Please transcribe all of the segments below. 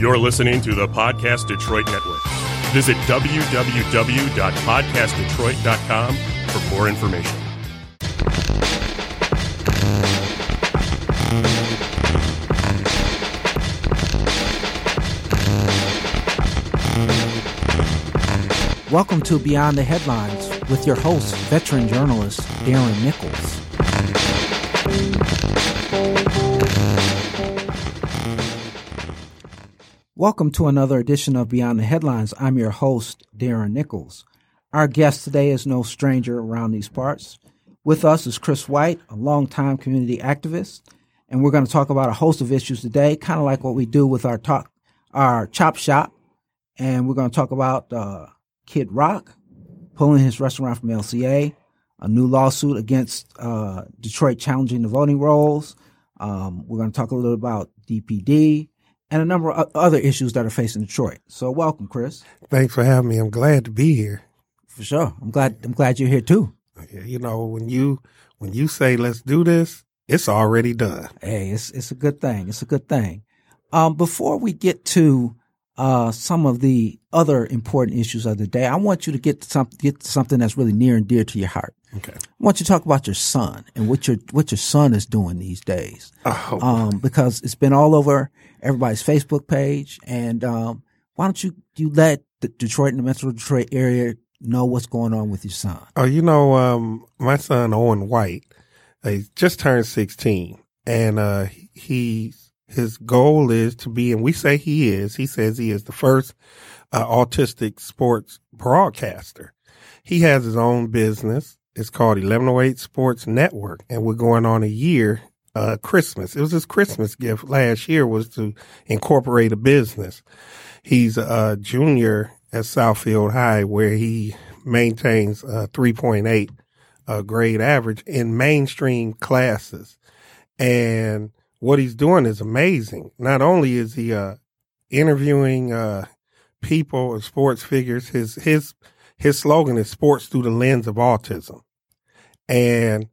You're listening to the Podcast Detroit Network. Visit www.podcastdetroit.com for more information. Welcome to Beyond the Headlines with your host, veteran journalist Darren Nichols. Welcome to another edition of Beyond the Headlines. I'm your host, Darren Nichols. Our guest today is no stranger around these parts. With us is Chris White, a longtime community activist, and we're going to talk about a host of issues today, kind of like what we do with our talk, our chop shop, and we're going to talk about uh, Kid Rock pulling his restaurant from LCA, a new lawsuit against uh, Detroit challenging the voting rolls. Um, we're going to talk a little about DPD and a number of other issues that are facing Detroit. So welcome, Chris. Thanks for having me. I'm glad to be here. For sure. I'm glad I'm glad you're here too. You know, when you when you say let's do this, it's already done. Hey, it's it's a good thing. It's a good thing. Um, before we get to uh, some of the other important issues of the day, I want you to get to some, get to something that's really near and dear to your heart. Okay. I want you to talk about your son and what your what your son is doing these days. Oh. Um, because it's been all over everybody's Facebook page. And um, why don't you you let the Detroit and the Metro Detroit area know what's going on with your son? Oh, you know, um, my son Owen White, uh, he just turned 16, and uh, he his goal is to be, and we say he is. He says he is the first uh, autistic sports broadcaster. He has his own business. It's called 1108 Sports Network, and we're going on a year uh, Christmas. It was his Christmas gift last year was to incorporate a business. He's a junior at Southfield High where he maintains a 3.8 uh, grade average in mainstream classes. And what he's doing is amazing. Not only is he uh, interviewing uh, people and sports figures, his his his slogan is "Sports through the lens of autism," and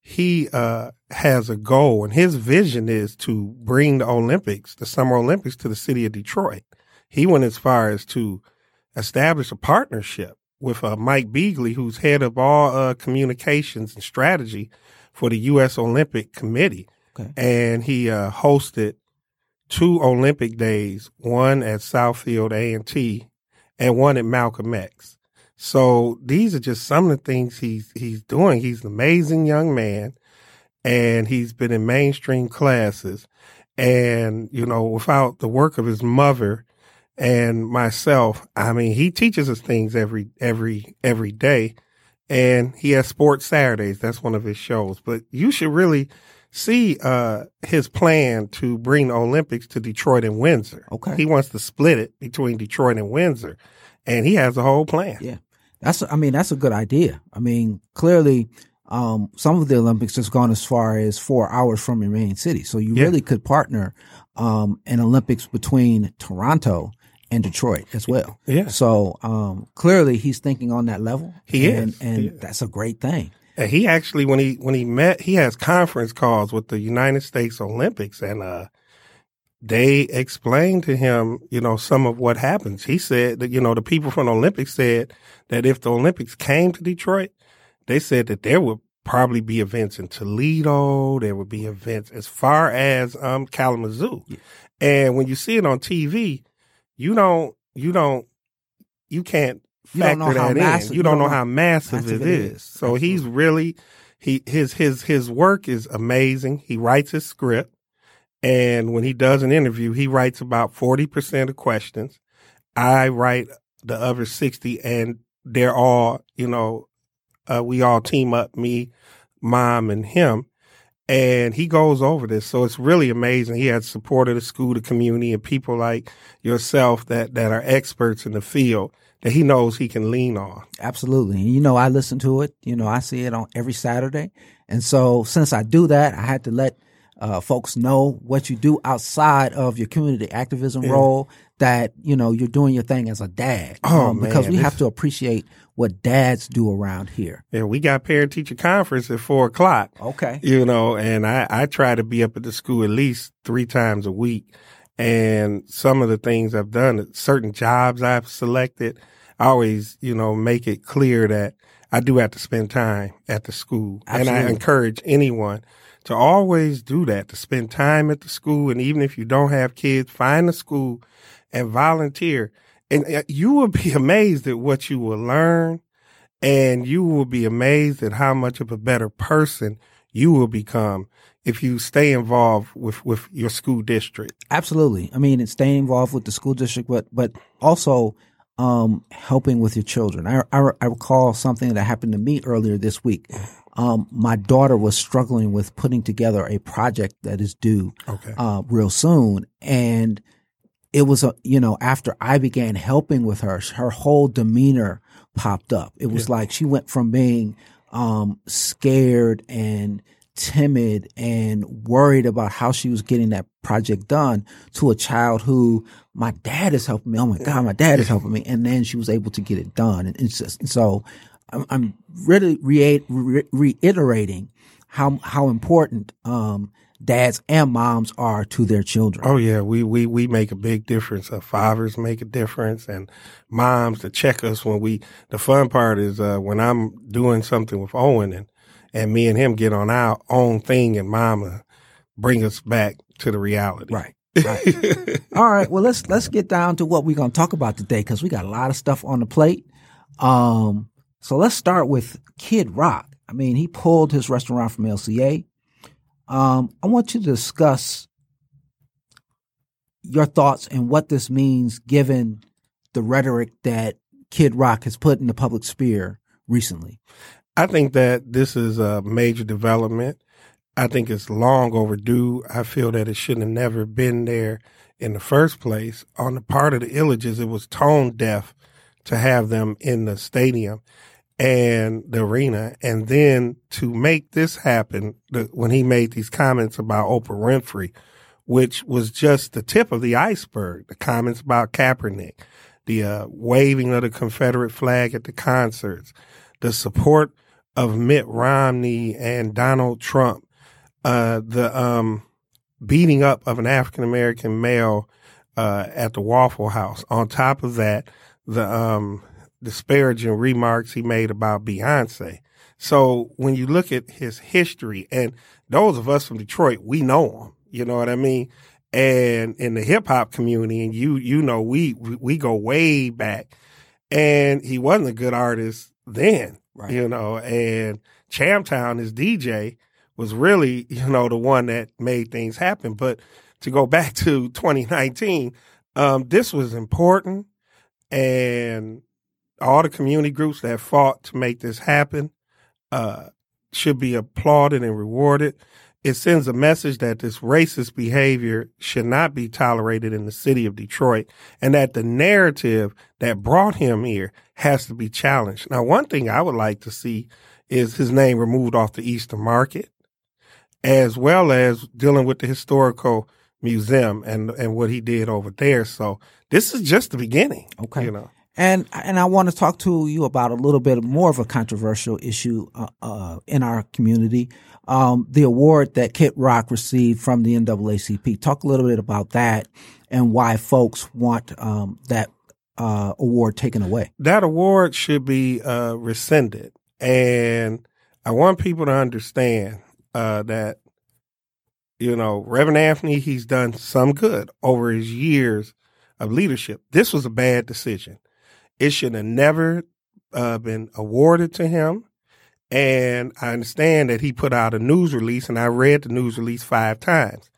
he uh, has a goal, and his vision is to bring the Olympics, the Summer Olympics, to the city of Detroit. He went as far as to establish a partnership with uh, Mike Beagley, who's head of all uh, communications and strategy for the U.S. Olympic Committee. Okay. And he uh, hosted two Olympic days, one at Southfield A&T and one at Malcolm X. So these are just some of the things he's he's doing. He's an amazing young man and he's been in mainstream classes. And, you know, without the work of his mother and myself, I mean, he teaches us things every, every, every day. And he has sports Saturdays. That's one of his shows. But you should really see, uh, his plan to bring the Olympics to Detroit and Windsor. Okay. He wants to split it between Detroit and Windsor. And he has a whole plan. Yeah. That's I mean that's a good idea. I mean clearly um, some of the Olympics has gone as far as four hours from your main city, so you Yeah. really could partner um, an Olympics between Toronto and Detroit as well. Yeah. So um, clearly he's thinking on that level. He and, is. and He is. that's a great thing. And he actually, when he when he met, he has conference calls with the United States Olympics, and uh, they explained to him, you know, some of what happens. He said that you know the people from the Olympics said that if the Olympics came to Detroit, they said that there would probably be events in Toledo, there would be events as far as um Kalamazoo, and when you see it on TV, you don't you don't you can't You don't factor know how that massive- in. You don't know how massive, massive it is. is. So he's really he his his his work is amazing. He writes his script, and when he does an interview, he writes about forty percent of questions. I write the other sixty, and they're all you know. Uh, we all team up, me, mom, and him, and he goes over this. So it's really amazing. He has support of the school, the community, and people like yourself that that are experts in the field that he knows he can lean on. Absolutely. You know, I listen to it. You know, I see it on every Saturday. And so since I do that, I had to let uh, folks know what you do outside of your community activism role that, you know, you're doing your thing as a dad. Oh, because man, we this- have to appreciate what dads do around here. Yeah, we got parent teacher conference at four o'clock. Okay. You know, and I, I try to be up at the school at least three times a week. And some of the things I've done, certain jobs I've selected, I always, you know, make it clear that I do have to spend time at the school. Absolutely. And I encourage anyone to always do that, to spend time at the school. And even if you don't have kids, find a school and volunteer. And uh, you will be amazed at what you will learn. And you will be amazed at how much of a better person you will become if you stay involved with, with your school district. Absolutely. I mean, it's staying involved with the school district, but but also um, helping with your children. I, I, I recall something that happened to me earlier this week. Um, my daughter was struggling with putting together a project that is due Okay. uh, real soon, and it was a you know after I began helping with her, her whole demeanor popped up. It was like she went from being um, scared and timid and worried about how she was getting that project done to a child who my dad is helping me. Oh my God, my dad is helping me. And then she was able to get it done. And it's just, and so I'm, I'm really re- re- reiterating how, how important, um, dads and moms are to their children. Oh yeah, we we we make a big difference. Uh, fathers make a difference, and moms to check us when we. The fun part is uh, when I'm doing something with Owen, and and me and him get on our own thing, and Mama bring us back to the reality. Right. Right. All right. Well, let's let's get down to what we're going to talk about today because we got a lot of stuff on the plate. Um, so let's start with Kid Rock. I mean, he pulled his restaurant from LCA. Um, I want you to discuss your thoughts and what this means given the rhetoric that Kid Rock has put in the public sphere recently. I think that this is a major development. I think it's long overdue. I feel that it shouldn't have never been there in the first place. On the part of the Ilitches, it was tone deaf to have them in the stadium and the arena. And then to make this happen, the, when he made these comments about Oprah Winfrey, which was just the tip of the iceberg, the comments about Kaepernick, the uh, waving of the Confederate flag at the concerts, the support of Mitt Romney and Donald Trump, uh, the um, beating up of an African American male uh, at the Waffle House. On top of that, the um, disparaging remarks he made about Beyonce. So when you look at his history, and those of us from Detroit, we know him. You know what I mean? And in the hip hop community, and you you know we we go way back. And he wasn't a good artist then, Right. you know. And Champtown, his DJ, was really you know the one that made things happen. But to go back to 2019, um, this was important, and all the community groups that fought to make this happen uh, should be applauded and rewarded. It sends a message that this racist behavior should not be tolerated in the city of Detroit and that the narrative that brought him here has to be challenged. Now, one thing I would like to see is his name removed off the Eastern Market, as well as dealing with the historical museum and, and what he did over there. So this is just the beginning. Okay. You know. And and I want to talk to you about a little bit more of a controversial issue uh, uh, in our community. Um, the award that Kid Rock received from the NAACP. Talk a little bit about that and why folks want um, that uh, award taken away. that award should be uh, rescinded. And I want people to understand uh, that, you know, Reverend Anthony, he's done some good over his years of leadership. This was a bad decision. It should have never uh, been awarded to him. And I understand that he put out a news release, and I read the news release five times.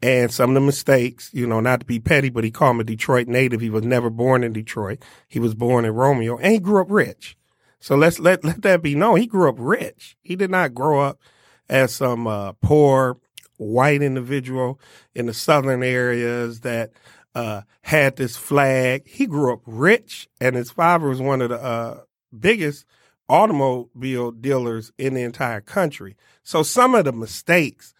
And some of the mistakes, you know, not to be petty, but he called a Detroit native. He was never born in Detroit. He was born in Romeo, and he grew up rich. So let's let let that be known. He grew up rich. He did not grow up as some uh, poor white individual in the southern areas that uh, had this flag. He grew up rich, and his father was one of the uh, biggest automobile dealers in the entire country. So some of the mistakes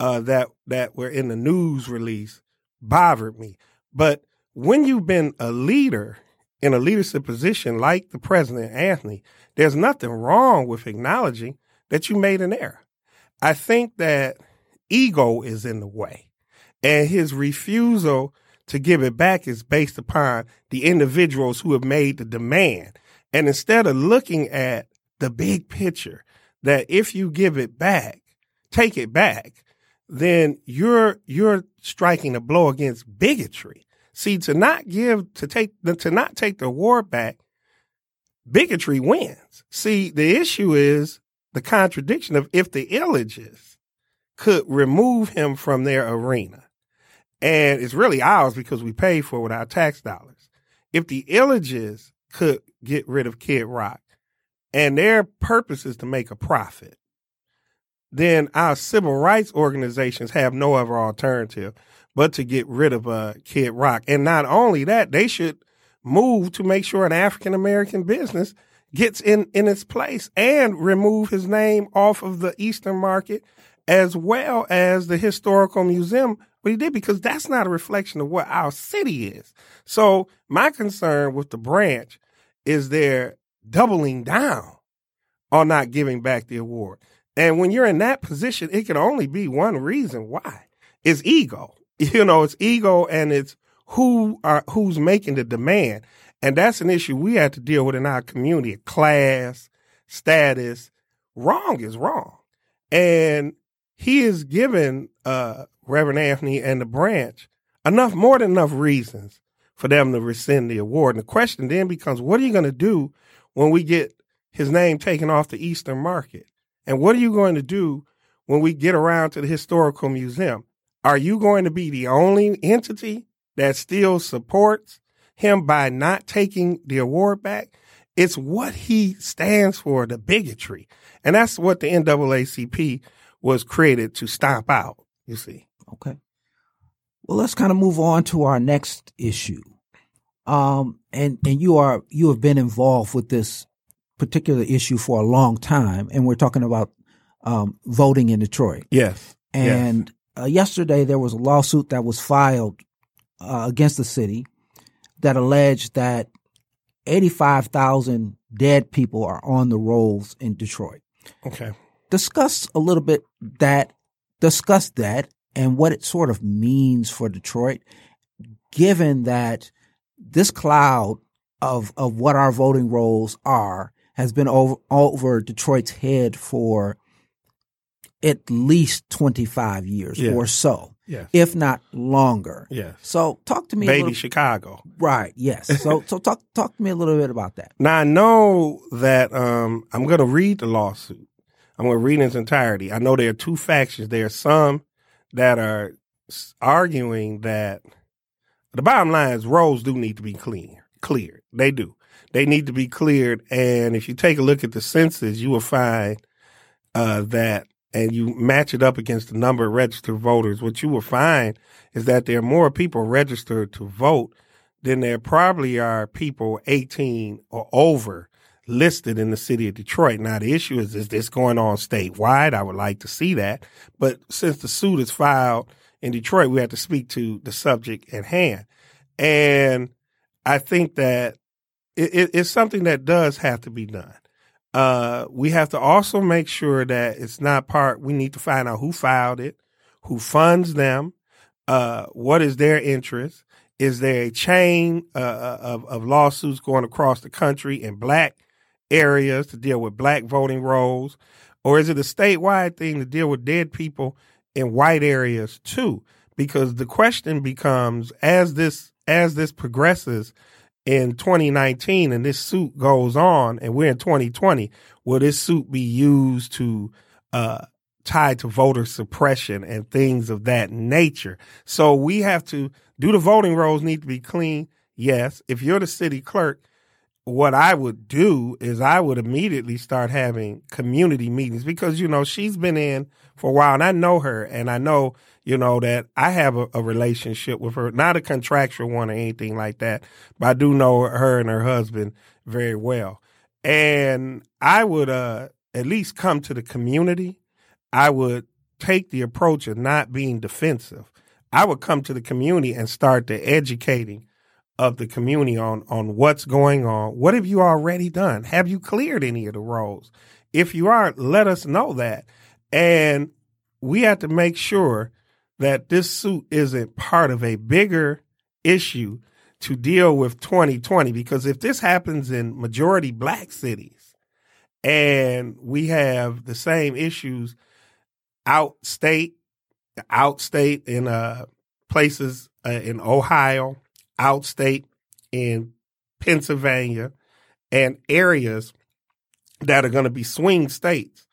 uh, that that were in the news release bothered me. But when you've been a leader in a leadership position like the president Anthony, there's nothing wrong with acknowledging that you made an error. I think that ego is in the way. And his refusal to give it back is based upon the individuals who have made the demand. And instead of looking at the big picture, that if you give it back, take it back, then you're you're striking a blow against bigotry. See, to not give to take to not take the award back, bigotry wins. See, the issue is the contradiction of if the Ilitches could remove him from their arena, and it's really ours because we pay for it with our tax dollars. If the Ilitches could get rid of Kid Rock, and their purpose is to make a profit, then our civil rights organizations have no other alternative but to get rid of uh, Kid Rock. And not only that, they should move to make sure an African American business gets in, in its place and remove his name off of the Eastern market as well as the historical museum what he did because that's not a reflection of what our city is. So my concern with the branch is they're doubling down on not giving back the award. And when you're in that position, it can only be one reason why. It's ego. You know, it's ego and it's who are who's making the demand. And that's an issue we have to deal with in our community. Class, status, wrong is wrong. And he is given uh, Reverend Anthony and the branch enough, more than enough reasons for them to rescind the award. And the question then becomes, what are you going to do when we get his name taken off the Eastern market? And what are you going to do when we get around to the historical museum? Are you going to be the only entity that still supports him by not taking the award back? It's what he stands for, the bigotry. And that's what the NAACP was created to stomp out, you see. Okay. Well, let's kind of move on to our next issue. Um, and, and you are, you have been involved with this particular issue for a long time, and we're talking about um, voting in Detroit. Yes. And yes. Uh, yesterday there was a lawsuit that was filed uh, against the city that alleged that 85,000 dead people are on the rolls in Detroit. Okay. Discuss a little bit that, discuss that and what it sort of means for Detroit, given that this cloud of, of what our voting rolls are has been over, over Detroit's head for at least 25 years or so. Yes. If not longer. Yes. So talk to me Baby little, Chicago. Right, yes. So so talk talk to me a little bit about that. Now I know that um, I'm gonna read the lawsuit. I'm gonna read in its entirety. I know there are two factions. There are some that are arguing that the bottom line is roads do need to be clean, cleared. They do they need to be cleared. And if you take a look at the census, you will find uh, that, and you match it up against the number of registered voters, what you will find is that there are more people registered to vote than there probably are people 18 or over listed in the city of Detroit. Now, the issue is, is this going on statewide? I would like to see that. But since the suit is filed in Detroit, we have to speak to the subject at hand. And I think that it, it's something that does have to be done. Uh, we have to also make sure that it's not part. We need to find out who filed it, who funds them, uh, what is their interest. Is there a chain uh, uh, of, of lawsuits going across the country in black areas to deal with black voting rolls? Or is it a statewide thing to deal with dead people in white areas too? Because the question becomes as this as this progresses, in 2019 and this suit goes on and we're in 2020, will this suit be used to uh, tied to voter suppression and things of that nature? So we have to do the voting rolls need to be clean. Yes. If you're the city clerk, what I would do is I would immediately start having community meetings because, you know, she's been in for a while and I know her and I know you know, that I have a, a, relationship with her, not a contractual one or anything like that, but I do know her and her husband very well. And I would uh, at least come to the community. I would take the approach of not being defensive. I would come to the community and start the educating of the community on on what's going on. What have you already done? Have you cleared any of the rolls? If you are, let us know that. And we have to make sure that this suit isn't part of a bigger issue to deal with 2020 because if this happens in majority black cities and we have the same issues outstate outstate in uh places uh, in Ohio outstate in Pennsylvania and areas that are going to be swing states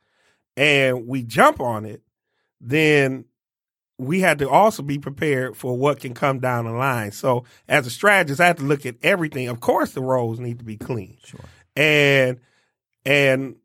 and we jump on it then we had to also be prepared for what can come down the line. So as a strategist, I have to look at everything. Of course, the roads need to be clean. Sure. And and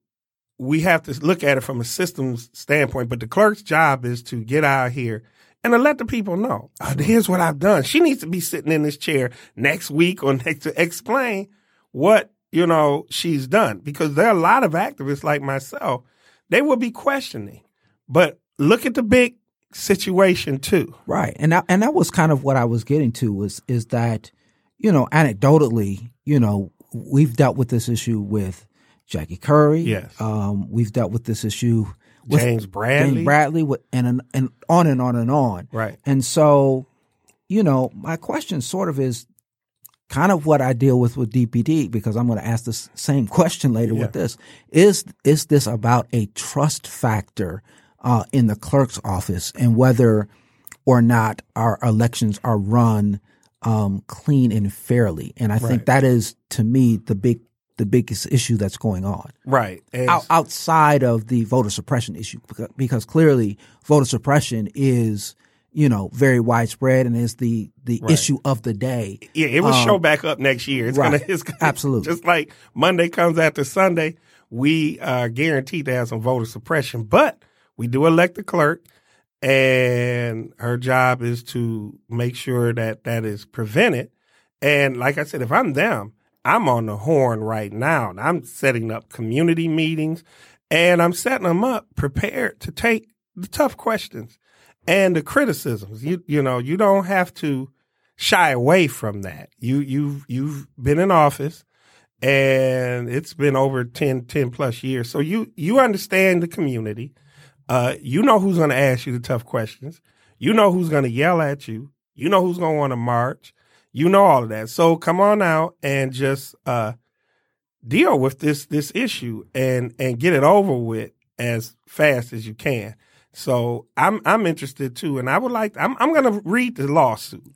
we have to look at it from a systems standpoint. But the clerk's job is to get out here and to let the people know, oh, here's what I've done. She needs to be sitting in this chair next week or next to explain what, you know, she's done. Because there are a lot of activists like myself, they will be questioning. But look at the big situation too. Right. And that, and that was kind of what I was getting to was is that, you know, anecdotally, you know, we've dealt with this issue with Jackie Currie. Yes. Um, we've dealt with this issue with James Bradley. James Bradley with, and and on and on and on. Right. And so, you know, my question sort of is kind of what I deal with with DPD because I'm going to ask the same question later Yeah. with this. Is is this about a trust factor uh, in the clerk's office and whether or not our elections are run um, clean and fairly? And I think that is to me the big the biggest issue that's going on Right. Out, outside of the voter suppression issue because, because clearly voter suppression is you know very widespread and is the the Right. issue of the day. Yeah, it will Um, show back up next year. It's right. gonna, it's gonna, Absolutely. just like Monday comes after Sunday. We are guaranteed to have some voter suppression, but we do elect the clerk, and her job is to make sure that that is prevented. And like I said, if I'm them, I'm on the horn right now. I'm setting up community meetings, and I'm setting them up prepared to take the tough questions and the criticisms. You you know you don't have to shy away from that. You you've you've been in office and it's been over 10, 10 plus years. So you you understand the community. Uh, you know who's going to ask you the tough questions. You know who's going to yell at you. You know who's going to want to march. You know all of that. So come on out and just uh, deal with this this issue and and get it over with as fast as you can. So I'm I'm interested too, and I would like I'm I'm going to read the lawsuit.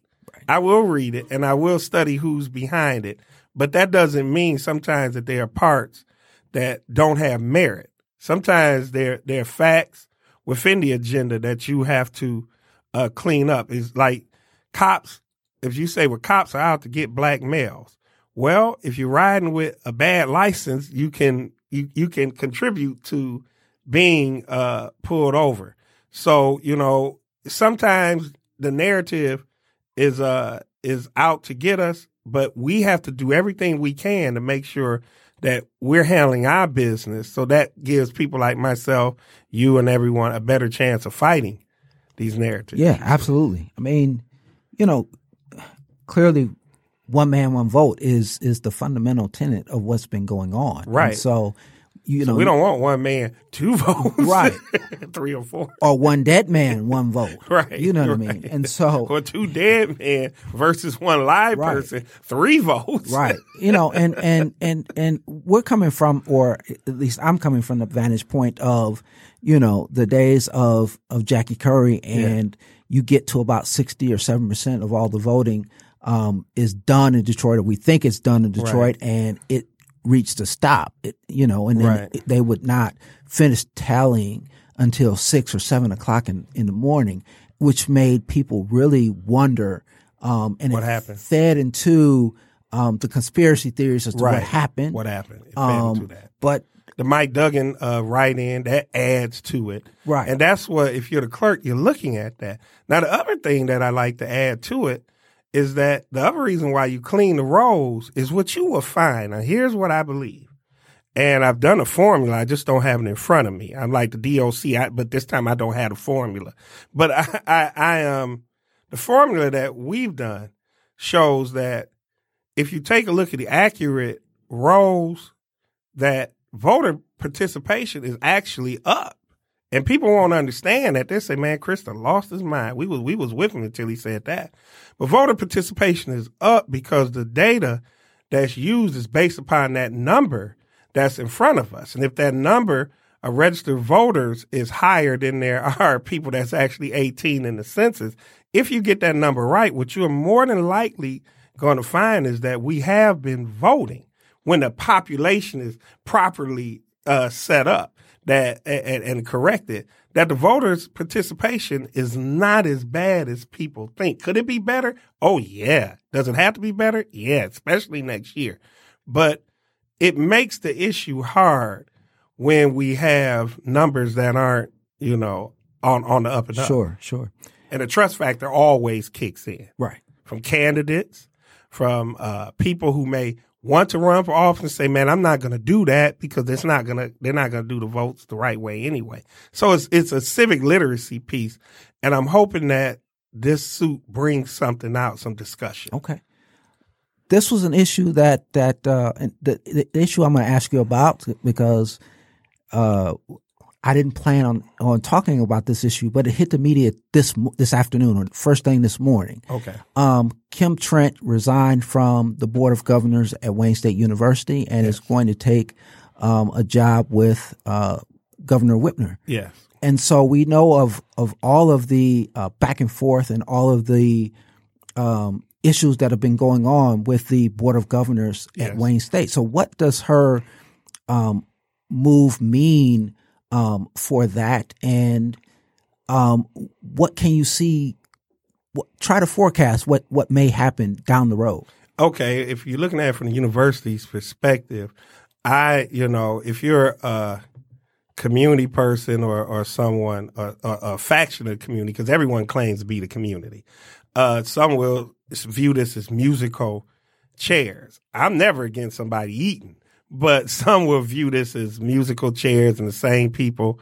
I will read it and I will study who's behind it, but that doesn't mean sometimes that there are parts that don't have merit. Sometimes there there are facts within the agenda that you have to uh, clean up. It's like cops. If you say, "Well, cops are out to get black males," well, if you're riding with a bad license, you can you you can contribute to being uh, pulled over. So you know sometimes the narrative is uh is out to get us, but we have to do everything we can to make sure that we're handling our business. So that gives people like myself, you, and everyone a better chance of fighting these narratives. Yeah, absolutely. I mean, you know, clearly one man one vote is is the fundamental tenet of what's been going on. And Right. so you know we don't want one man, two votes, Right. three or four, or one dead man one vote. Right, You know what I mean? And so or two dead men versus one live Right. person, three votes. right you know and and and and we're coming from or at least i'm coming from the vantage point of you know the days of of jackie currie and you get to about 60 or 7 percent of all the voting um, is done in detroit or we think it's done in detroit and it reached a stop it, you know and then Right. it- they would not finish tallying until six or seven o'clock in, in the morning which made people really wonder um, and What it happened? fed into um, the conspiracy theories as to Right. what happened. What happened? It fed Um, into that. But the Mike Duggan uh, write in that adds to it. Right. And that's what, if you're the clerk, you're looking at that. Now, the other thing that I like to add to it is that the other reason why you clean the rolls is what you will find. Now, here's what I believe. And I've done a formula. I just don't have it in front of me. I'm like the DOC, I, but this time I don't have a formula. But I, I, I um, the formula that we've done shows that if you take a look at the accurate rolls, that voter participation is actually up And people won't understand that. They say, man, Krista lost his mind. We was, we was with him until he said that. But voter participation is up because the data that's used is based upon that number that's in front of us. And if that number of registered voters is higher than there are people that's actually 18 in the census, if you get that number right, what you're more than likely going to find is that we have been voting when the population is properly uh, set up that and, and it. that the voters participation is not as bad as people think could it be better oh yeah does it have to be better yeah especially next year but it makes the issue hard when we have numbers that aren't you know on on the up and up Sure, sure. and the trust factor always kicks in Right. from candidates, from uh, people who may want to run for office and say, "Man, I'm not going to do that because it's not going to they're not going to do the votes the right way anyway." So it's it's a civic literacy piece, and I'm hoping that this suit brings something out, some discussion. Okay. This was an issue that that uh, the, the issue I'm going to ask you about because uh, I didn't plan on on talking about this issue, but it hit the media this this afternoon or first thing this morning. Okay. Um, Kim Trent resigned from the board of governors at Wayne State University and is going to take um, a job with uh, Governor Whitmer. Yes. And so we know of of all of the uh, back and forth and all of the um, issues that have been going on with the board of governors Yes. at Wayne State. So what does her um, move mean um, for that? And um, what can you see? What, try to forecast what what may happen down the road. okay, if you're looking at it from the university's perspective, I, you know, if you're a community person or, or someone, a, a, a faction of the community, because everyone claims to be the community, uh, some will view this as musical chairs. I'm never against somebody eating, but some will view this as musical chairs and the same people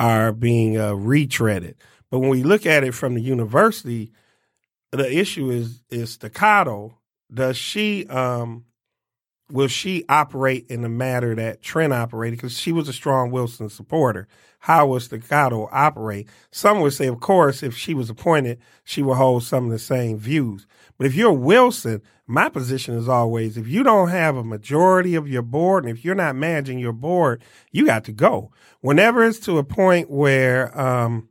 are being uh, retreaded. But when we look at it from the university, the issue is is Stancato. Does she um will she operate in the manner that Trent operated? Because she was a strong Wilson supporter. How will Stancato operate? Some would say, of course, if she was appointed, she would hold some of the same views. But if you're Wilson, my position is always if you don't have a majority of your board and if you're not managing your board, you got to go. Whenever it's to a point where um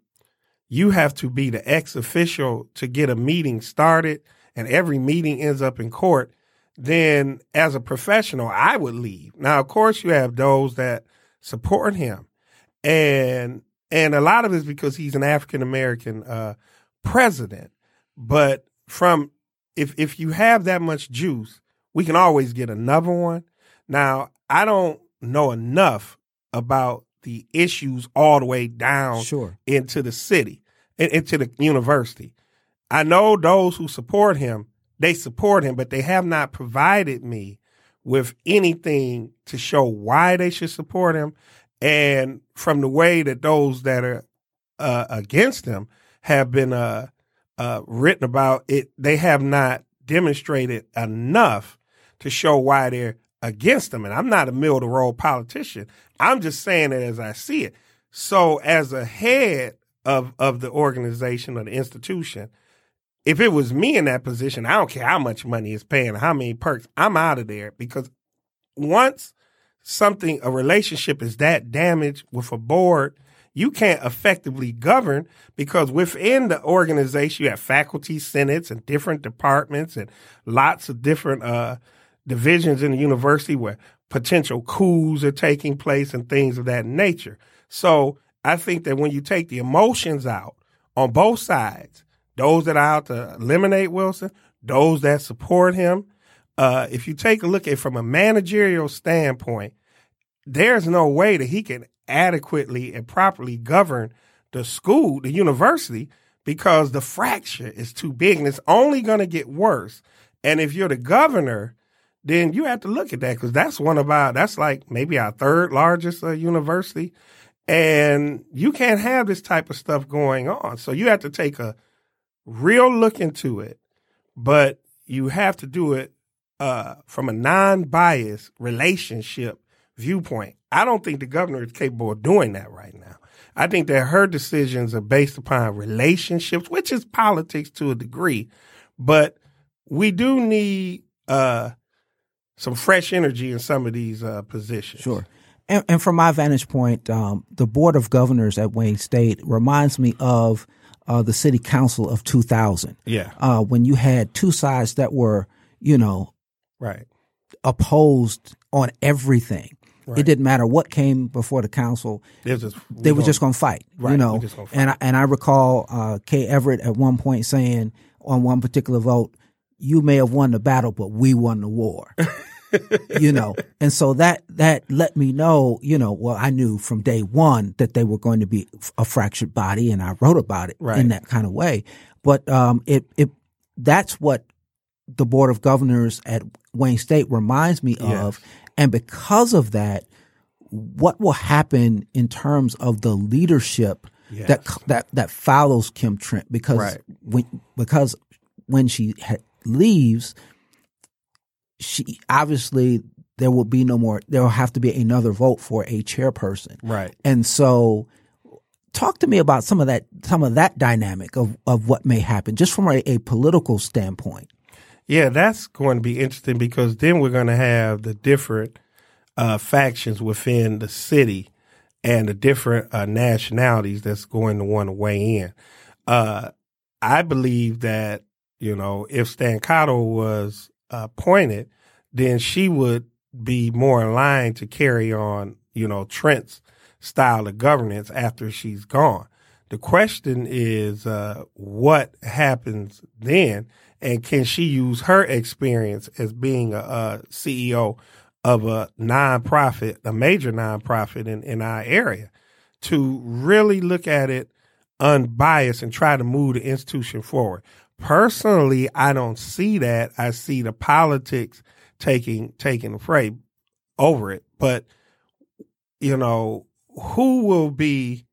you have to be the ex official to get a meeting started and every meeting ends up in court, then as a professional, I would leave. Now, of course, you have those that support him. And and a lot of it is because he's an African American uh, president. But from if if you have that much juice, we can always get another one. Now, I don't know enough about the issues all the way down Sure. into the city, into the university. I know those who support him, they support him, but they have not provided me with anything to show why they should support him. And from the way that those that are uh, against him have been uh, uh, written about, it they have not demonstrated enough to show why they're against him. And I'm not a middle of the road politician. I'm just saying it as I see it. So as a head of of the organization or the institution, if it was me in that position, I don't care how much money is paying, how many perks, I'm out of there because once something, a relationship is that damaged with a board, you can't effectively govern because within the organization, you have faculty senates and different departments and lots of different uh, divisions in the university where potential coups are taking place and things of that nature. So I think that when you take the emotions out on both sides, those that are out to eliminate Wilson, those that support him, uh, if you take a look at it from a managerial standpoint, there's no way that he can adequately and properly govern the school, the university, because the fracture is too big and it's only going to get worse. And if you're the governor, then you have to look at that because that's one of our, that's like maybe our third largest uh, university. And you can't have this type of stuff going on. So you have to take a real look into it, but you have to do it uh, from a non-biased relationship viewpoint. I don't think the governor is capable of doing that right now. I think that her decisions are based upon relationships, which is politics to a degree, but we do need uh, some fresh energy in some of these uh, positions. Sure. And, and, from my vantage point, um, the board of governors at Wayne State reminds me of uh, the city council of 2000. Yeah. Uh, when you had two sides that were, you know, right, opposed on everything. Right. It didn't matter what came before the council. Just, they were just going to fight, right, you know. And I, and I recall uh, Kay Everett at one point saying on one particular vote, "You may have won the battle, but we won the war." you know, and so that that let me know, you know, well, I knew from day one that they were going to be a fractured body, and I wrote about it right. in that kind of way. But um, it it that's what the board of governors at Wayne State reminds me yes. of, and because of that, what will happen in terms of the leadership yes. that that that follows Kim Trent? Because right. when because when she ha- leaves she obviously there will be no more there will have to be another vote for a chairperson. Right. And so talk to me about some of that some of that dynamic of of what may happen just from a, a political standpoint. Yeah that's going to be interesting because then we're going to have the different uh, factions within the city and the different uh, nationalities that's going to want to weigh in. Uh, i believe that you know if Stancato was appointed, then she would be more in line to carry on, you know, Trent's style of governance after she's gone. The question is, uh, what happens then? And can she use her experience as being a, a CEO of a nonprofit, a major nonprofit in, in our area to really look at it unbiased and try to move the institution forward? Personally, I don't see that. I see the politics taking taking the fray over it. But you know, who will be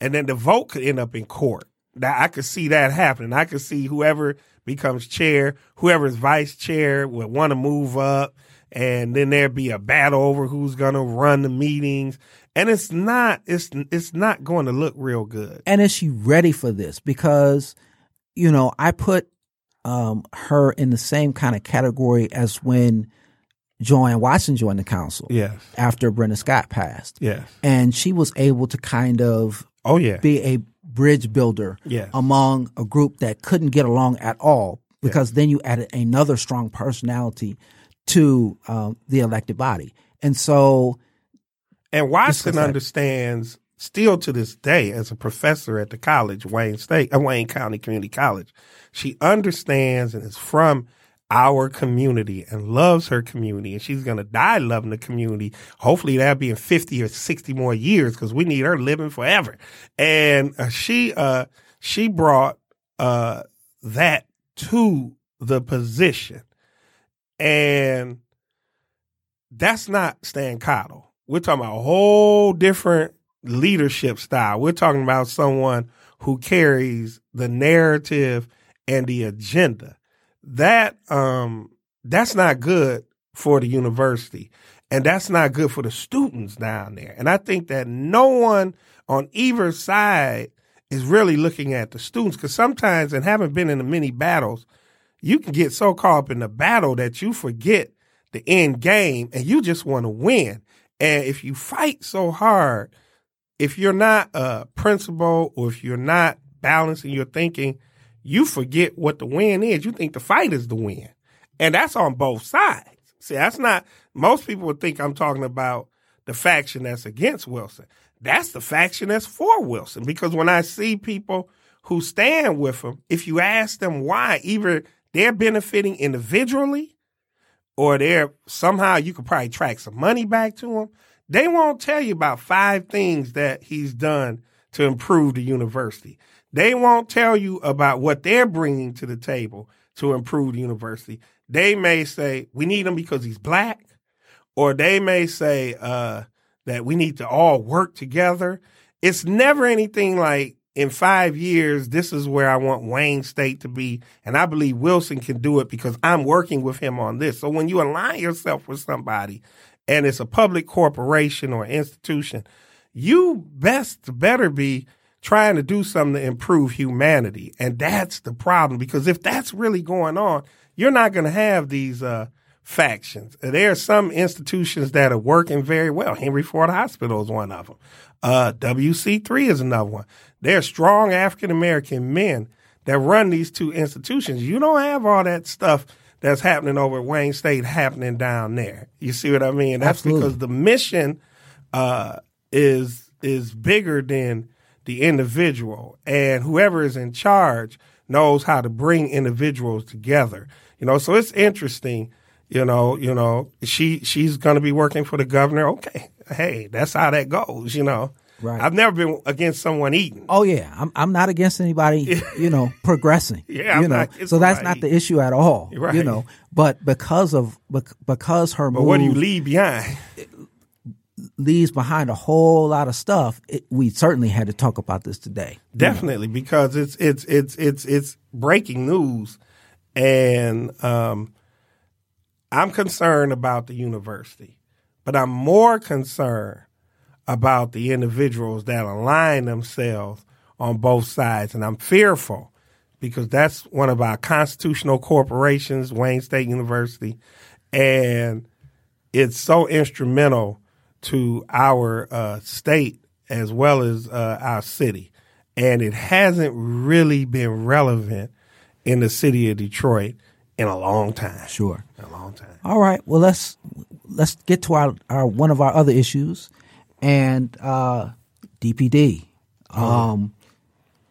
and then the vote could end up in court. Now I could see that happening. I could see whoever becomes chair, whoever's vice chair would want to move up and then there'd be a battle over who's going to run the meetings and it's not it's it's not going to look real good. And is she ready for this because you know, I put um, her in the same kind of category as when JoAnn Watson joined the council. Yes. After Brenda Scott passed. Yes. And she was able to kind of oh yeah be a bridge builder yes. among a group that couldn't get along at all because yes. then you added another strong personality to um, the elected body. And so and Watson understands still to this day as a professor at the college, Wayne State, uh, Wayne County Community College. She understands and is from our community and loves her community and she's going to die loving the community. Hopefully that'll be in 50 or 60 more years because we need her living forever. And uh, she, uh, she brought, uh, that to the position. And that's not Stancato. We're talking about a whole different leadership style. We're talking about someone who carries the narrative and the agenda. That um that's not good for the university. And that's not good for the students down there. And I think that no one on either side is really looking at the students because sometimes, and having been in the many battles, you can get so caught up in the battle that you forget the end game and you just want to win. And if you fight so hard if you're not a principal or if you're not balancing your thinking, you forget what the win is. You think the fight is the win. And that's on both sides. See, that's not, most people would think I'm talking about the faction that's against Wilson. That's the faction that's for Wilson. Because when I see people who stand with him, if you ask them why, either they're benefiting individually or they're somehow you could probably track some money back to them they won't tell you about five things that he's done to improve the university. They won't tell you about what they're bringing to the table to improve the university. They may say, we need him because he's black, or they may say uh, that we need to all work together. It's never anything like, in five years, this is where I want Wayne State to be. And I believe Wilson can do it because I'm working with him on this. So when you align yourself with somebody and it's a public corporation or institution, you best better be trying to do something to improve humanity. And that's the problem because if that's really going on, you're not going to have these uh, factions. There are some institutions that are working very well. Henry Ford Hospital is one of them. Uh, WC3 is another one. They're strong African American men that run these two institutions. You don't have all that stuff that's happening over at Wayne State happening down there. You see what I mean? That's Absolutely. because the mission uh, is is bigger than the individual, and whoever is in charge knows how to bring individuals together. You know, so it's interesting. You know, you know, she she's going to be working for the governor. Okay, hey, that's how that goes. You know, Right. I've never been against someone eating. Oh yeah, I'm I'm not against anybody, you know, progressing. Yeah, I'm you know, so that's not the issue at all. Right. You know, but because of bec- because her But move what do you leave behind? leaves behind a whole lot of stuff, it, we certainly had to talk about this today. Definitely, because it's it's it's it's it's breaking news, and um, I'm concerned about the university, but I'm more concerned about the individuals that align themselves on both sides, and I'm fearful because that's one of our constitutional corporations, Wayne State University, and it's so instrumental to our uh, state as well as uh, our city. And it hasn't really been relevant in the city of Detroit in a long time. Sure. In a long time. All right. Well, let's let's get to our, our one of our other issues, and uh, DPD. Um,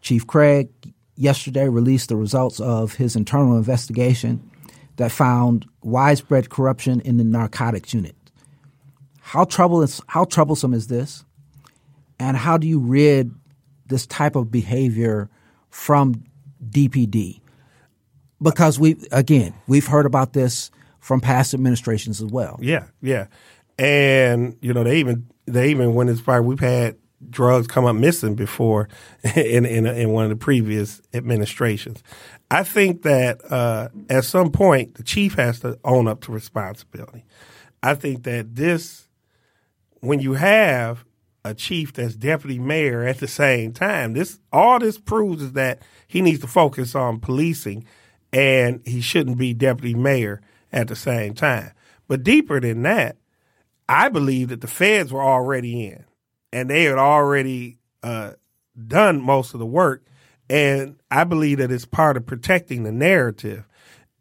Chief Craig yesterday released the results of his internal investigation that found widespread corruption in the narcotics unit. How trouble is, how troublesome is this, and how do you rid this type of behavior from DPD? Because we again we've heard about this from past administrations as well. Yeah, yeah. And, you know, they even they even went as far we've had drugs come up missing before in in, in one of the previous administrations. I think that uh, at some point the chief has to own up to responsibility. I think that this when you have a chief that's deputy mayor at the same time, this all this proves is that he needs to focus on policing and he shouldn't be deputy mayor at the same time. But deeper than that, I believe that the feds were already in and they had already uh, done most of the work. And I believe that it's part of protecting the narrative.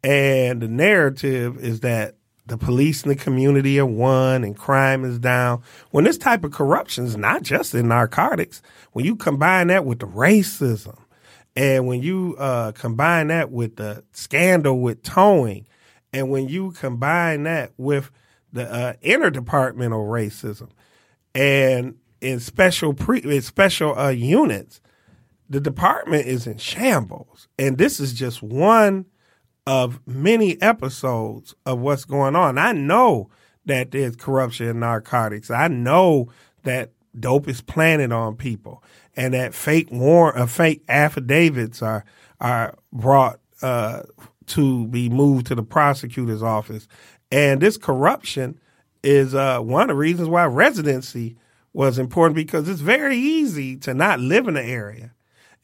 And the narrative is that the police and the community are one and crime is down. When this type of corruption is not just in narcotics, when you combine that with the racism and when you uh, combine that with the scandal with towing and when you combine that with the uh, interdepartmental racism and in special pre in special uh, units, the department is in shambles. And this is just one of many episodes of what's going on. I know that there's corruption in narcotics. I know that dope is planted on people and that fake war uh, fake affidavits are are brought uh, to be moved to the prosecutor's office. And this corruption is uh, one of the reasons why residency was important because it's very easy to not live in the area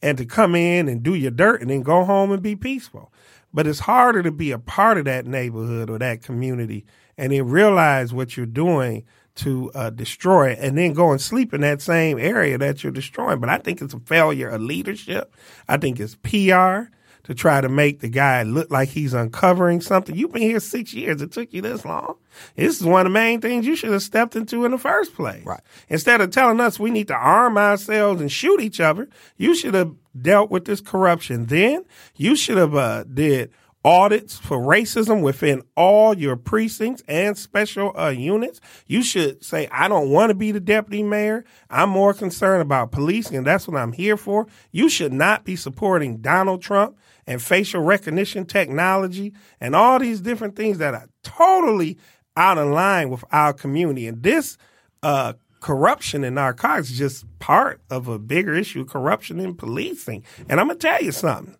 and to come in and do your dirt and then go home and be peaceful. But it's harder to be a part of that neighborhood or that community and then realize what you're doing to uh, destroy it and then go and sleep in that same area that you're destroying. But I think it's a failure of leadership. I think it's PR to try to make the guy look like he's uncovering something. You've been here six years. It took you this long. This is one of the main things you should have stepped into in the first place. Right. Instead of telling us we need to arm ourselves and shoot each other, you should have dealt with this corruption then. You should have uh, did audits for racism within all your precincts and special uh, units. You should say, I don't want to be the deputy mayor. I'm more concerned about policing, and that's what I'm here for. You should not be supporting Donald Trump and facial recognition technology and all these different things that are totally out of line with our community. And this uh, corruption in narcotics is just part of a bigger issue corruption in policing. And I'm going to tell you something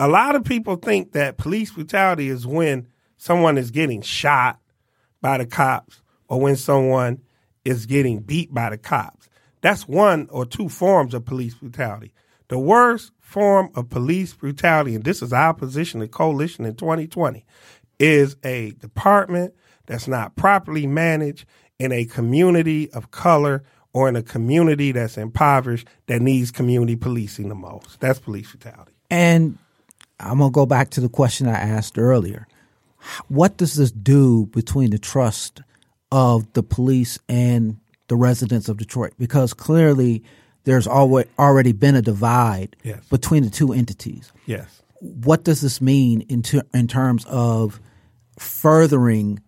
a lot of people think that police brutality is when someone is getting shot by the cops or when someone is getting beat by the cops. That's one or two forms of police brutality. The worst form of police brutality, and this is our position, the coalition in 2020, is a department that's not properly managed in a community of color or in a community that's impoverished that needs community policing the most. That's police brutality. And I'm going to go back to the question I asked earlier. What does this do between the trust of the police and the residents of Detroit? Because clearly there's already been a divide yes. between the two entities. Yes. What does this mean in, ter- in terms of furthering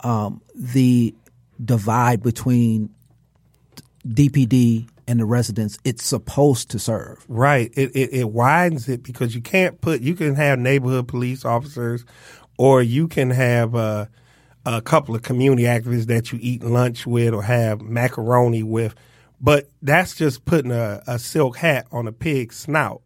um, the divide between DPD and the residents it's supposed to serve. Right. It, it, it widens it because you can't put you can have neighborhood police officers, or you can have uh, a couple of community activists that you eat lunch with or have macaroni with, but that's just putting a, a silk hat on a pig's snout.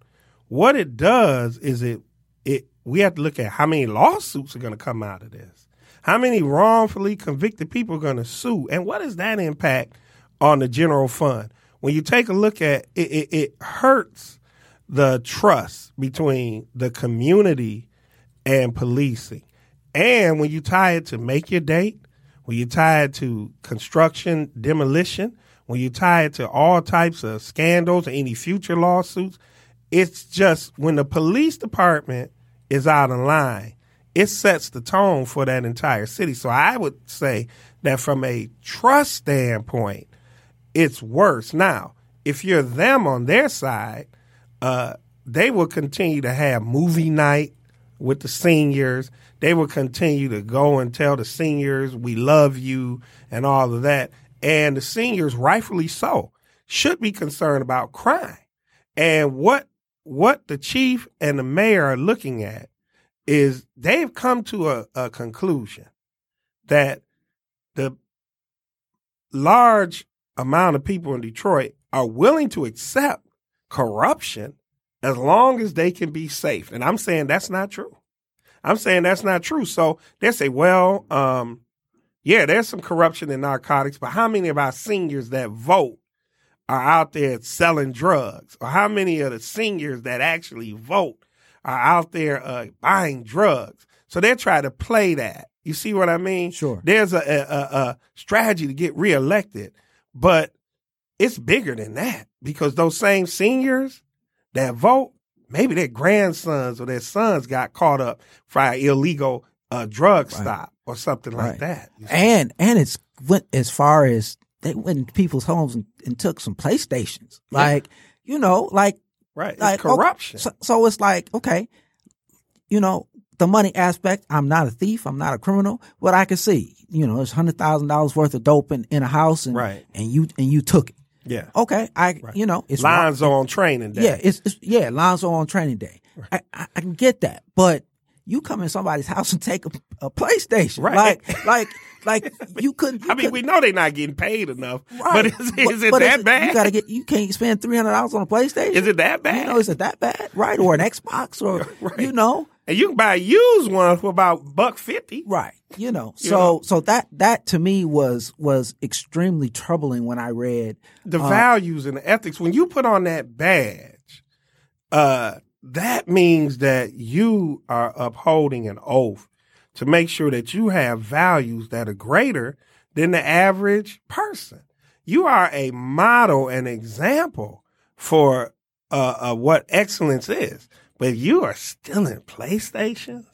What it does is it it we have to look at how many lawsuits are going to come out of this. How many wrongfully convicted people are going to sue, and what is that impact on the general fund? When you take a look at it, it, it hurts the trust between the community and policing. And when you tie it to make your date, when you tie it to construction, demolition, when you tie it to all types of scandals or any future lawsuits, it's just when the police department is out of line, it sets the tone for that entire city. So I would say that from a trust standpoint, it's worse. Now, if you're them on their side, uh, they will continue to have movie night with the seniors. They will continue to go and tell the seniors, we love you and all of that. And the seniors, rightfully so, should be concerned about crime. And what what the chief and the mayor are looking at is they've come to a, a conclusion that the large amount of people in Detroit are willing to accept corruption as long as they can be safe. And I'm saying that's not true. I'm saying that's not true. So they say, well, um, yeah, there's some corruption in narcotics, but how many of our seniors that vote are out there selling drugs? Or how many of the seniors that actually vote are out there uh, buying drugs. So they're trying to play that. You see what I mean? Sure. There's a, a, a strategy to get reelected, but it's bigger than that because those same seniors that vote, maybe their grandsons or their sons got caught up for an illegal uh, drug right. stop or something right. like that. And and it's went as far as they went into people's homes and, and took some PlayStations. Like, yeah. you know, like Right. Like, corruption. so, so it's like, okay, you know, the money aspect, I'm not a thief, I'm not a criminal, but I can see, you know, there's hundred thousand dollars worth of dope in, in a house and right. and you and you took it. Yeah. Okay. I right. you know, it's Lonzo on training day. Yeah, it's, it's yeah, Lonzo on training day. Right. I, I, I, can get that. But you come in somebody's house and take a, a PlayStation. Right. Like like like you couldn't. You I mean, couldn't. we know they're not getting paid enough, right. but is, is it but that is, bad? You gotta get. You can't spend three hundred dollars on a PlayStation. Is it that bad? You know, is it that bad? Right, or an Xbox, or right. you know. And you can buy a used one for about buck fifty. Right. You know. You so know? so that that to me was was extremely troubling when I read the uh, values and the ethics. When you put on that badge, uh, that means that you are upholding an oath to make sure that you have values that are greater than the average person. You are a model and example for uh, uh, what excellence is. But you are still in PlayStations.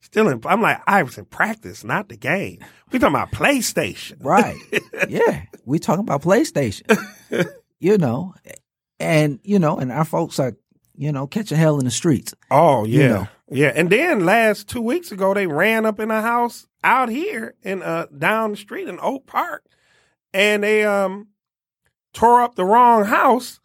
Still in, I'm like Iverson, practice, not the game. We talking about PlayStation, right? yeah, we talking about PlayStation. you know, and you know, and our folks are, you know, catching hell in the streets. Oh yeah, you know. yeah. And then last two weeks ago, they ran up in a house out here in uh down the street in Oak Park, and they um tore up the wrong house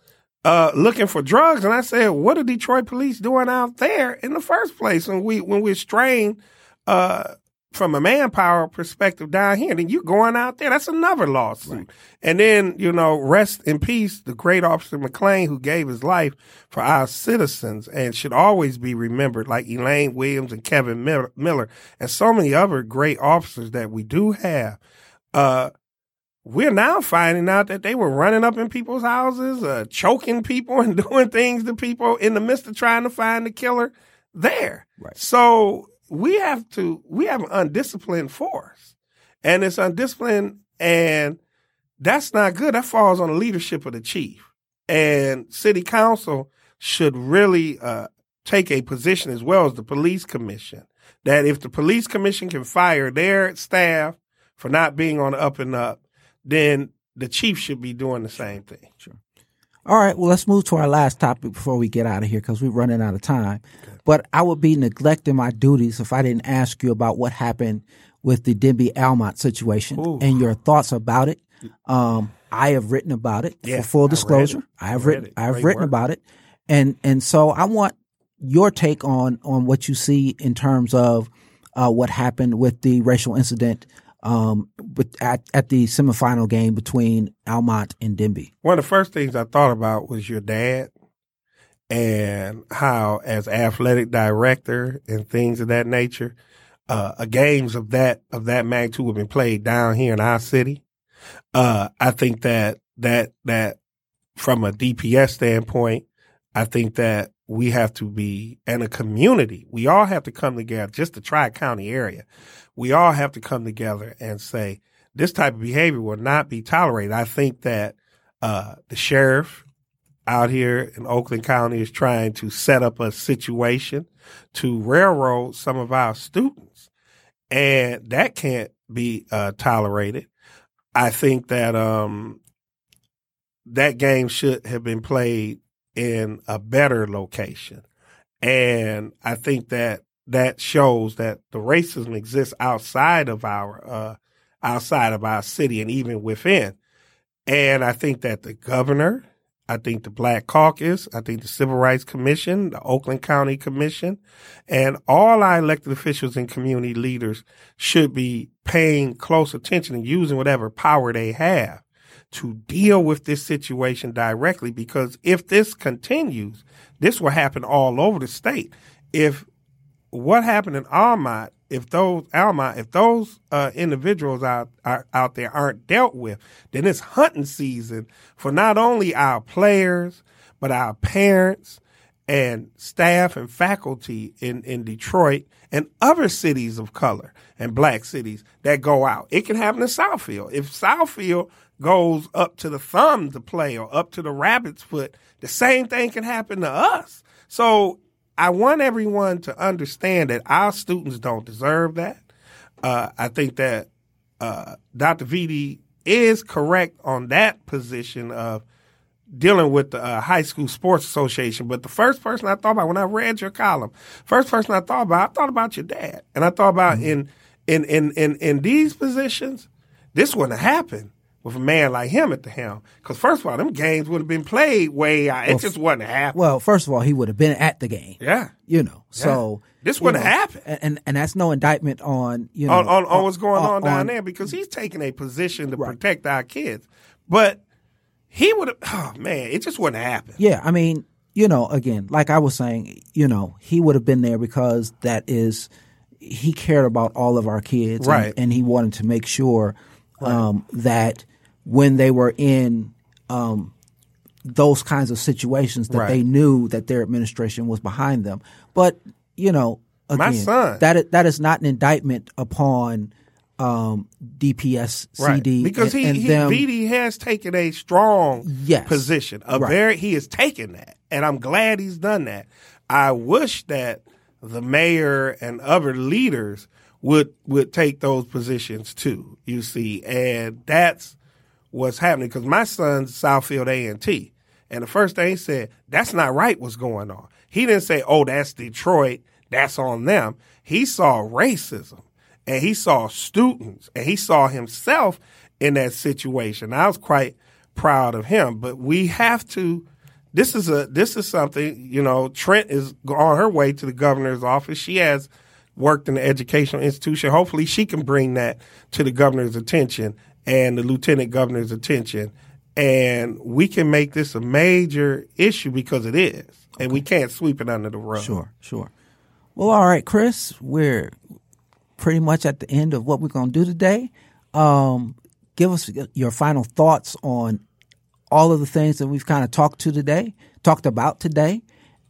uh looking for drugs. And I said, "What are Detroit police doing out there in the first place?" When we when we're strained uh from a manpower perspective down here, then you're going out there. That's another lawsuit. Right. And then, you know, rest in peace, the great officer McClain who gave his life for our citizens and should always be remembered, like Elaine Williams and Kevin Miller and so many other great officers that we do have. Uh, we're now finding out that they were running up in people's houses, uh, choking people and doing things to people in the midst of trying to find the killer there. Right. So we have to, we have an undisciplined force and it's undisciplined and that's not good. That falls on the leadership of the chief and city council should really, uh, take a position as well as the police commission that if the police commission can fire their staff for not being on the up and up, then the chief should be doing the same thing. Sure. All right. Well, let's move to our last topic before we get out of here because we're running out of time. Okay. But I would be neglecting my duties if I didn't ask you about what happened with the Denby Almont situation Ooh. and your thoughts about it. Um, I have written about it yeah, for full disclosure. I, I have written, I have written work. about it. And, and so I want your take on, on what you see in terms of, uh, what happened with the racial incident um, with, at, at the semifinal game between Almont and Denby? One of the first things I thought about was your dad and how, as athletic director and things of that nature, uh, games of that of that magnitude have been played down here in our city. Uh, I think that that that from a DPS standpoint, I think that we have to be in a community. We all have to come together, just the Tri County area we all have to come together and say this type of behavior will not be tolerated. I think that uh, the sheriff out here in Oakland County is trying to set up a situation to railroad some of our students, and that can't be uh, tolerated. I think that um, that game should have been played in a better location. And I think that that shows that the racism exists outside of our uh, outside of our city and even within. And I think that the governor, I think the Black Caucus, I think the Civil Rights Commission, the Oakland County Commission, and all our elected officials and community leaders should be paying close attention and using whatever power they have to deal with this situation directly because if this continues, this will happen all over the state. If what happened in Almont, if those Almont, if those uh, individuals out are, out there aren't dealt with, then it's hunting season for not only our players but our parents and staff and faculty in in Detroit and other cities of color and black cities that go out. It can happen in Southfield. If Southfield goes up to the thumb to play or up to the rabbit's foot, the same thing can happen to us. So I want everyone to understand that our students don't deserve that. Uh, I think that uh, Dr. Vitti is correct on that position of dealing with the uh, high school sports association. But the first person I thought about when I read your column, first person I thought about, I thought about your dad, and I thought about mm-hmm. in in in in in these positions, this wouldn't happen with a man like him at the helm. Because first of all, them games would have been played way out. It just wasn't happening. Well, first of all, he would have been at the game. Yeah, you know. So yeah. this wouldn't happen. And, and, that's no indictment on you know on, on, on what's going on, down there because he's taking a position to right. protect our kids. But he would have. Oh man, it just wouldn't happen. Yeah, I mean, you know, again, like I was saying, you know, he would have been there because that is he cared about all of our kids, right? And, and he wanted to make sure um, right. that when they were in um, those kinds of situations that right. they knew that their administration was behind them. But you know, again, My son. that is, that is not an indictment upon um, DPS right. CD because and, he, and he them. Vitti has taken a strong yes. position. A right. very he has taken that, and I'm glad he's done that. I wish that the mayor and other leaders would would take those positions too. You see, and that's what's happening because my son's Southfield A and T, and the first thing he said, "That's not right. What's going on?" He didn't say, "Oh, that's Detroit. That's on them." He saw racism, and he saw students, and he saw himself in that situation. I was quite proud of him, but we have to. This is a this is something you know. Trent is on her way to the governor's office. She has worked in the educational institution. Hopefully, she can bring that to the governor's attention and the lieutenant governor's attention. And we can make this a major issue because it is. And we can't sweep it under the rug. Sure, sure. Well, all right, Chris, we're pretty much at the end of what we're going to do today. Um, give us your final thoughts on all of the things that we've kind of talked to today, talked about today,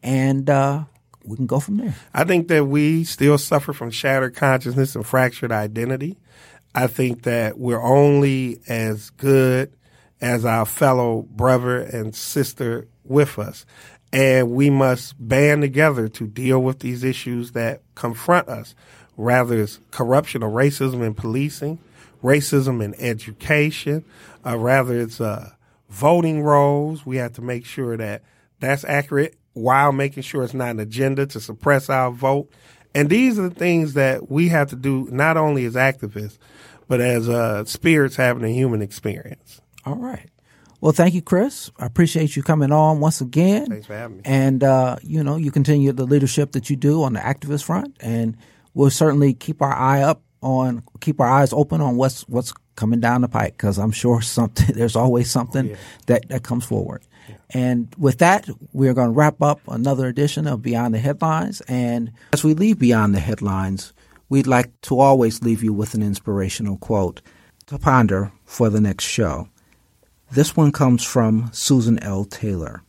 and uh, we can go from there. I think that we still suffer from shattered consciousness and fractured identity. I think that we're only as good as our fellow brother and sister with us. And we must band together to deal with these issues that confront us, rather it's corruption or racism in policing, racism in education, uh, rather it's uh, voting rolls. We have to make sure that that's accurate while making sure it's not an agenda to suppress our vote. And these are the things that we have to do not only as activists, but as uh, spirits having a human experience. All right. Well, thank you, Chris. I appreciate you coming on once again. Thanks for having me. And, uh, you know, you continue the leadership that you do on the activist front. And we'll certainly keep our eye up on, keep our eyes open on what's, what's coming down the pike because I'm sure something, there's always something oh, yeah. that, that comes forward. And with that, we're going to wrap up another edition of Beyond the Headlines. And as we leave Beyond the Headlines, we'd like to always leave you with an inspirational quote to ponder for the next show. This one comes from Susan L. Taylor.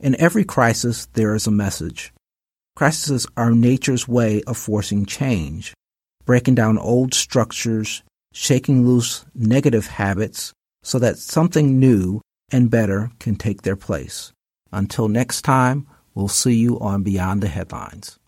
In every crisis, there is a message. Crises are nature's way of forcing change, breaking down old structures, shaking loose negative habits so that something new and better can take their place. Until next time, we'll see you on Beyond the Headlines.